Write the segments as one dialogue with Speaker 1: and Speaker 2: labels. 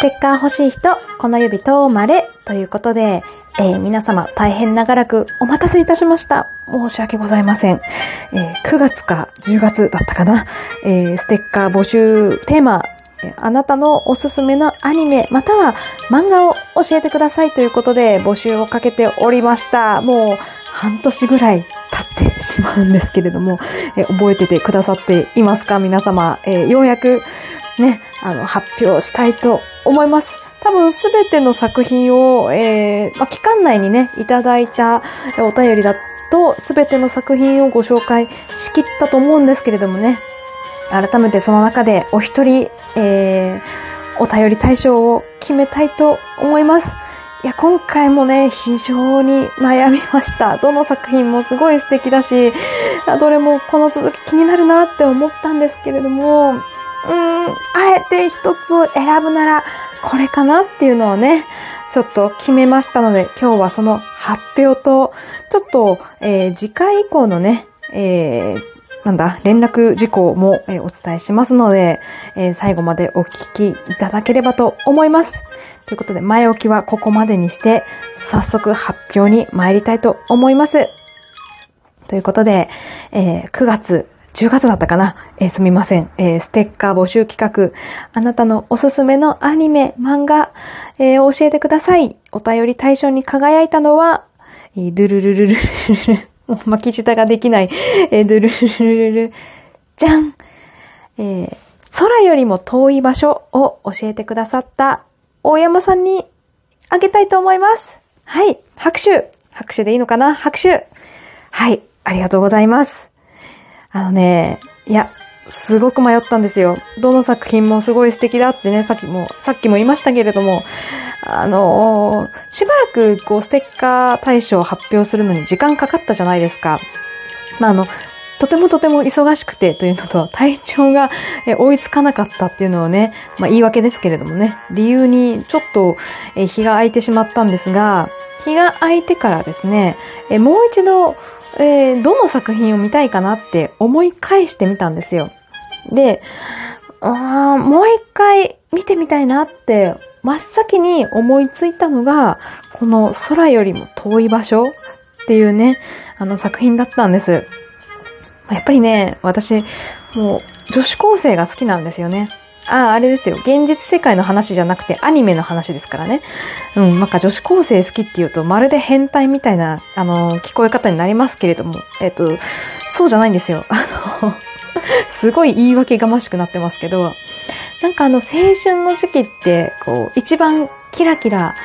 Speaker 1: ステッカー欲しい人、この指とまれということで、えー、皆様大変長らくお待たせいたしました。申し訳ございません。えー、9月か10月だったかな。えー、ステッカー募集テーマ、あなたのおすすめのアニメ、または漫画を教えてくださいということで募集をかけておりました。もう半年ぐらい経ってしまうんですけれども、え覚えててくださっていますか？皆様、え、ようやくね、あの、発表したいと思います。多分すべての作品を、えー、まあ、期間内にね、いただいたお便りだと、すべての作品をご紹介しきったと思うんですけれどもね、改めてその中でお一人、えー、お便り対象を決めたいと思います。いや、今回もね、非常に悩みました。どの作品もすごい素敵だし、どれもこの続き気になるなって思ったんですけれども、うーん、あえて一つ選ぶなら、これかなっていうのをね、ちょっと決めましたので、今日はその発表と、ちょっと、えー、次回以降のね、えー、なんだ、連絡事項も、えー、お伝えしますので、えー、最後までお聞きいただければと思います。ということで、前置きはここまでにして、早速発表に参りたいと思います。ということで、えー、9月10月だったかな、えー、すみません。えー、ステッカー募集企画。あなたのおすすめのアニメ、漫画、えー、教えてください。お便り対象に輝いたのは、えー、ドゥルルルルルルル。巻き舌ができない。えー、ドゥルルルルル。じゃんえー、空よりも遠い場所を教えてくださった大山さんにあげたいと思います。はい。拍手拍手でいいのかな？拍手はい。ありがとうございます。あのね、いや、すごく迷ったんですよ。どの作品もすごい素敵だってね、さっきも、さっきも言いましたけれども、あのー、しばらくこうステッカー大賞を発表するのに時間かかったじゃないですか。まあ、あの、とてもとても忙しくてというのと、体調が追いつかなかったっていうのをね、まあ言い訳ですけれどもね、理由にちょっと日が空いてしまったんですが、日が空いてからですね、もう一度えー、どの作品を見たいかなって思い返してみたんですよ。で、あもう一回見てみたいなって真っ先に思いついたのが、この空よりも遠い場所っていうね、あの作品だったんです。やっぱりね、私、もう女子高生が好きなんですよね。ああ、あれですよ。現実世界の話じゃなくてアニメの話ですからね。うん、なんか女子高生好きっていうと、まるで変態みたいな、あの、聞こえ方になりますけれども、えっ、と、そうじゃないんですよ。あの、すごい言い訳がましくなってますけど、なんかあの、青春の時期って、こう、一番キラキラ、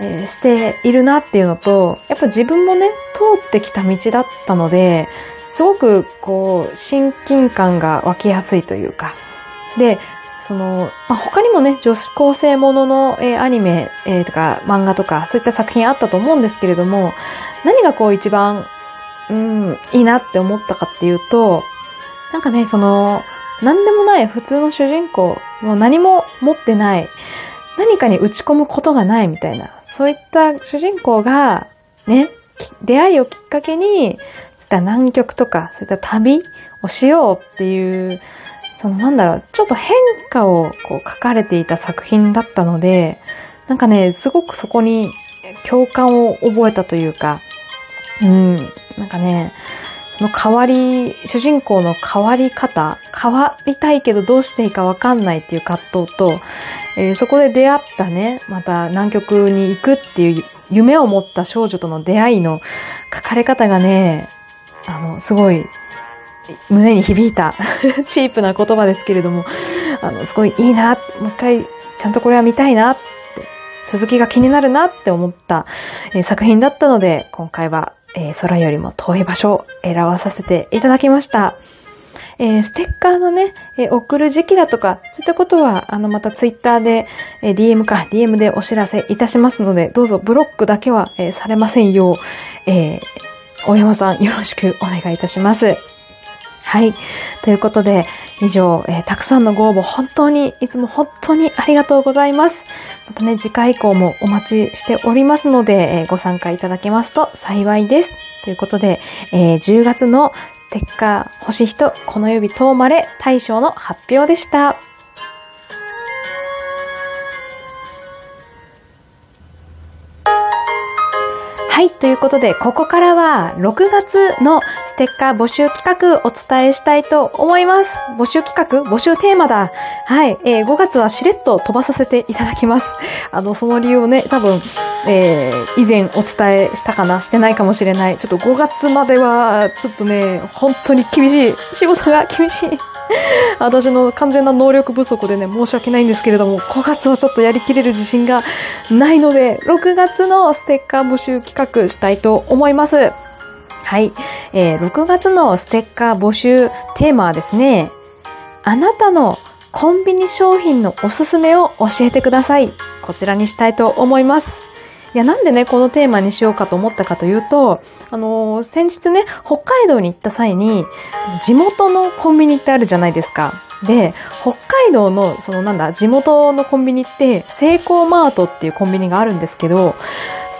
Speaker 1: えー、しているなっていうのと、やっぱ自分もね、通ってきた道だったので、すごく、こう、親近感が湧きやすいというか、で、その、まあ、他にもね、女子高生ものの、えー、アニメ、えー、とか漫画とかそういった作品あったと思うんですけれども、何がこう一番、うん、いいなって思ったかっていうと、なんかね、その、何でもない普通の主人公、もう何も持ってない、何かに打ち込むことがないみたいな、そういった主人公が、ね、出会いをきっかけに、そういった南極とか、そういった旅をしようっていう、そのなんだろう、ちょっと変化をこう書かれていた作品だったので、なんかね、すごくそこに共感を覚えたというか、うん、なんかね、の変わり、主人公の変わり方、変わりたいけどどうしていいかわかんないっていう葛藤と、えー、そこで出会ったね、また南極に行くっていう夢を持った少女との出会いの書かれ方がね、あの、すごい胸に響いた チープな言葉ですけれども、あの、すごいいいな、もう一回ちゃんとこれは見たいなって、続きが気になるなって思った、えー、作品だったので、今回は、えー、空よりも遠い場所を選ばさせていただきました。えー、ステッカーのね、えー、送る時期だとか、そういったことは、あの、またツイッターで、えー、DM か、DM でお知らせいたしますので、どうぞブロックだけは、えされませんよう、え大山さんよろしくお願いいたします。はい。ということで、以上、えー、たくさんのご応募、本当に、いつも本当にありがとうございます。またね、次回以降もお待ちしておりますので、えー、ご参加いただけますと幸いです。ということで、えー、10月のステッカー星人、この指遠まれ大賞の発表でした。はい、ということで、ここからは6月のステッカー募集企画お伝えしたいと思います。募集企画募集テーマだ。はい、えー、5月はしれっと飛ばさせていただきます。あの、その理由をね、多分、えー、以前お伝えしたかなしてないかもしれない。ちょっと5月までは、ちょっとね、本当に厳しい。仕事が厳しい。私の完全な能力不足でね、申し訳ないんですけれども、5月はちょっとやりきれる自信がないので、6月のステッカー募集企画したいと思います。はい。えー、6月のステッカー募集テーマはですね、あなたのコンビニ商品のおすすめを教えてください。こちらにしたいと思います。いや、なんでね、このテーマにしようかと思ったかというと、あのー、先日ね、北海道に行った際に、地元のコンビニってあるじゃないですか。で、北海道の、そのなんだ、地元のコンビニって、セイコーマートっていうコンビニがあるんですけど、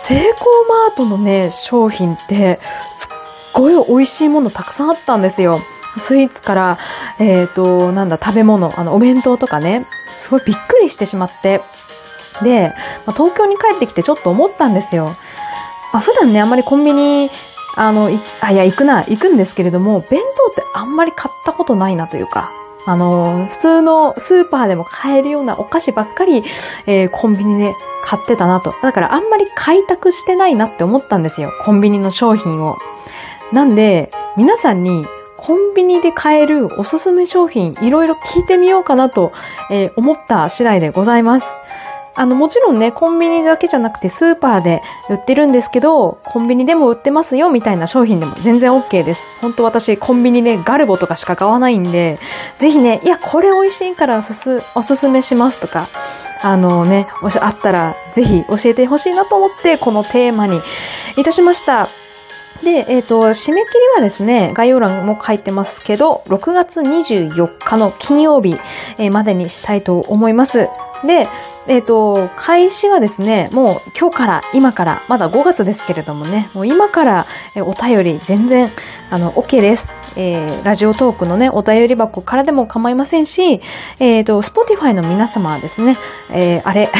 Speaker 1: セイコーマートのね、商品って、すっごい美味しいものたくさんあったんですよ。スイーツから、えっ、ー、と、なんだ、食べ物、あの、お弁当とかね、すごいびっくりしてしまって。で、まあ、東京に帰ってきてちょっと思ったんですよ。まあ、普段ね、あんまりコンビニ、あの、い、あ、いや、行くな、行くんですけれども、弁当ってあんまり買ったことないなというか、あの、普通のスーパーでも買えるようなお菓子ばっかり、えー、コンビニで買ってたなと。だからあんまり開拓してないなって思ったんですよ。コンビニの商品を。なんで、皆さんにコンビニで買えるおすすめ商品いろいろ聞いてみようかなと、えー、思った次第でございます。あの、もちろんね、コンビニだけじゃなくてスーパーで売ってるんですけど、コンビニでも売ってますよみたいな商品でも全然 OK です。ほんと私、コンビニね、ガルボとかしか買わないんで、ぜひね、いや、これ美味しいからおすす、おすすめしますとか、あのね、もしあったら、ぜひ教えてほしいなと思って、このテーマにいたしました。で、えっ、ー、と、締め切りはですね、概要欄も書いてますけど、6月24日の金曜日、えー、までにしたいと思います。で、えっ、ー、と、開始はですね、もう今日から、今から、まだ5月ですけれどもね、もう今から、えお便り全然、あの、OK です。えー、ラジオトークのね、お便り箱からでも構いませんし、えっ、ー、と、 Spotify の皆様はですね、えー、あれ、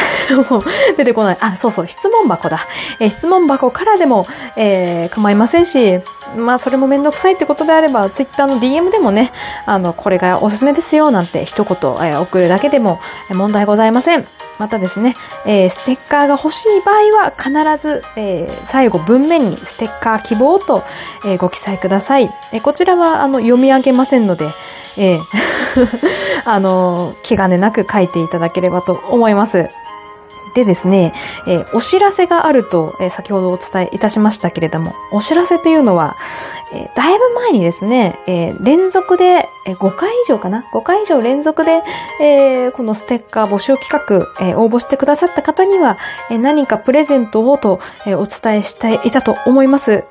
Speaker 1: も う出てこない。あ、そうそう、質問箱だ。えー、質問箱からでも、えー、構いませんし、まあ、それもめんどくさいってことであれば、ツイッターの DM でもね、あの、これがおすすめですよ、なんて一言、えー、送るだけでも問題ございません。またですね、えー、ステッカーが欲しい場合は必ず、えー、最後文面にステッカー希望と、えー、ご記載ください。えこちらはあの読み上げませんので、え あの気兼ねなく書いていただければと思います。でですね、えー、お知らせがあると、えー、先ほどお伝えいたしましたけれども、お知らせというのは、えー、だいぶ前にですね、え連続で、え5回以上かな ?5 回以上連続で、えこのステッカー募集企画、え応募してくださった方には、え何かプレゼントをと、えお伝えしていたと思います。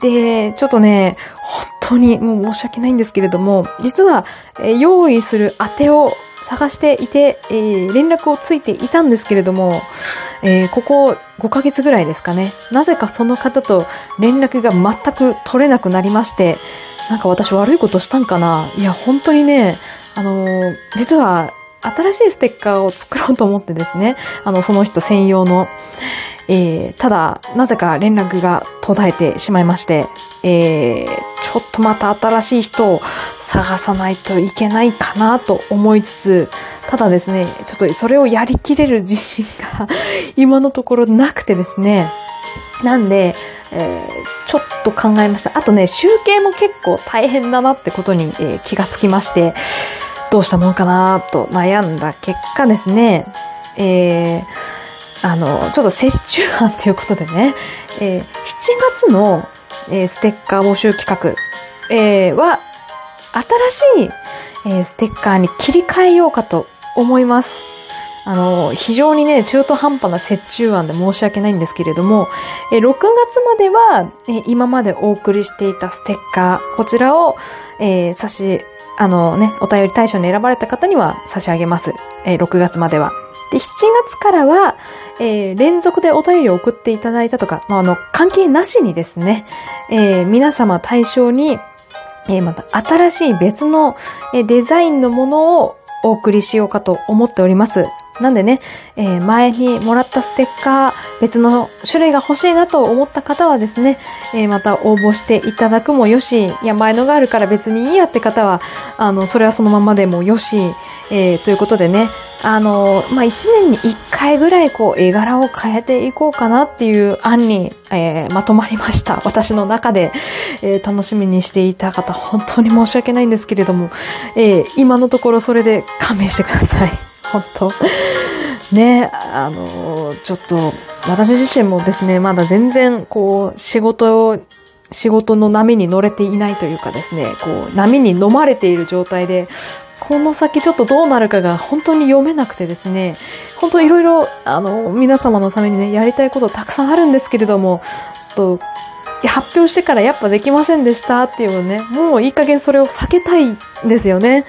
Speaker 1: で、ちょっとね、本当にもう申し訳ないんですけれども、実は、え用意する当てを探していて、えー、連絡をついていたんですけれども、えー、ここ5ヶ月ぐらいですかね。なぜかその方と連絡が全く取れなくなりまして、なんか私悪いことしたんかないや、本当にね、あのー、実は新しいステッカーを作ろうと思ってですね、あの、その人専用の、えー、ただ、なぜか連絡が途絶えてしまいまして、えー、ちょっとまた新しい人を探さないといけないかなと思いつつ、ただですね、ちょっとそれをやりきれる自信が 今のところなくてですね、なんで、えー、ちょっと考えました。あとね、集計も結構大変だなってことに、えー、気がつきまして、どうしたもんかなと悩んだ結果ですね、えー、あの、ちょっと折衷案ということでね、えー、7月の、えー、ステッカー募集企画、えー、は、新しい、えー、ステッカーに切り替えようかと思います。あの、非常にね、中途半端な折衷案で申し訳ないんですけれども、え6月までは、え今までお送りしていたステッカー、こちらを、えー、差し、あのね、お便り対象に選ばれた方には差し上げます。えー、6月までは。で、7月からは、えー、連続でお便りを送っていただいたとか、まあ、あの、関係なしにですね、えー、皆様対象に、えー、また新しい別の、えデザインのものをお送りしようかと思っております。なんでね、えー、前にもらったステッカー、別の種類が欲しいなと思った方はですね、えー、また応募していただくもよし、いや、前のがあるから別にいいやって方は、あの、それはそのままでもよし、えー、ということでね、あの、まあ、一年に一回ぐらいこう、絵柄を変えていこうかなっていう案に、えー、まとまりました。私の中で、えー、楽しみにしていた方、本当に申し訳ないんですけれども、えー、今のところそれで勘弁してください。本当。ね、あの、ちょっと、私自身もですね、まだ全然、こう、仕事を仕事の波に乗れていないというかですね、こう、波に飲まれている状態で、この先ちょっとどうなるかが本当に読めなくてですね、本当いろいろ、あの、皆様のためにね、やりたいことたくさんあるんですけれども、ちょっと、発表してからやっぱできませんでしたっていうのね、もういい加減それを避けたいんですよね。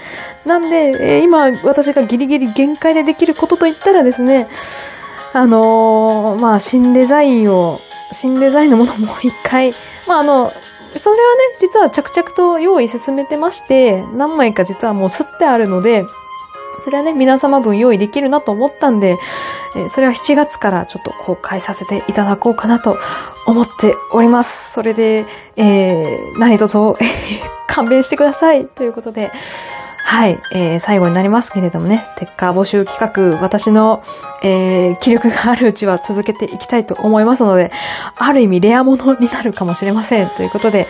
Speaker 1: なんで、えー、今私がギリギリ限界でできることといったらですね、あのー、まあ、新デザインを、新デザインのものもう一回、まあ、あの、それはね、実は着々と用意進めてまして、何枚か実はもう吸ってあるので、それはね、皆様分用意できるなと思ったんで、えそれは7月からちょっと公開させていただこうかなと思っております。それで、えー、何卒、勘弁してくださいということで、はい、えー、最後になりますけれどもね、テッカー募集企画、私の、えー、気力があるうちは続けていきたいと思いますので、ある意味レアものになるかもしれません。ということで、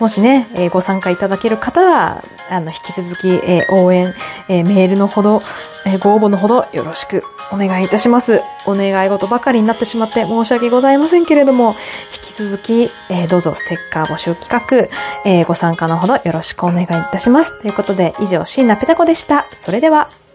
Speaker 1: もしね、えー、ご参加いただける方は、あの、引き続き、えー、応援、えー、メールのほど、えご応募のほどよろしくお願いいたします。お願い事ばかりになってしまって申し訳ございませんけれども、引き続き、えどうぞステッカー募集企画、えご参加のほどよろしくお願いいたします。ということで、以上、椎名ペタ子でした。それでは、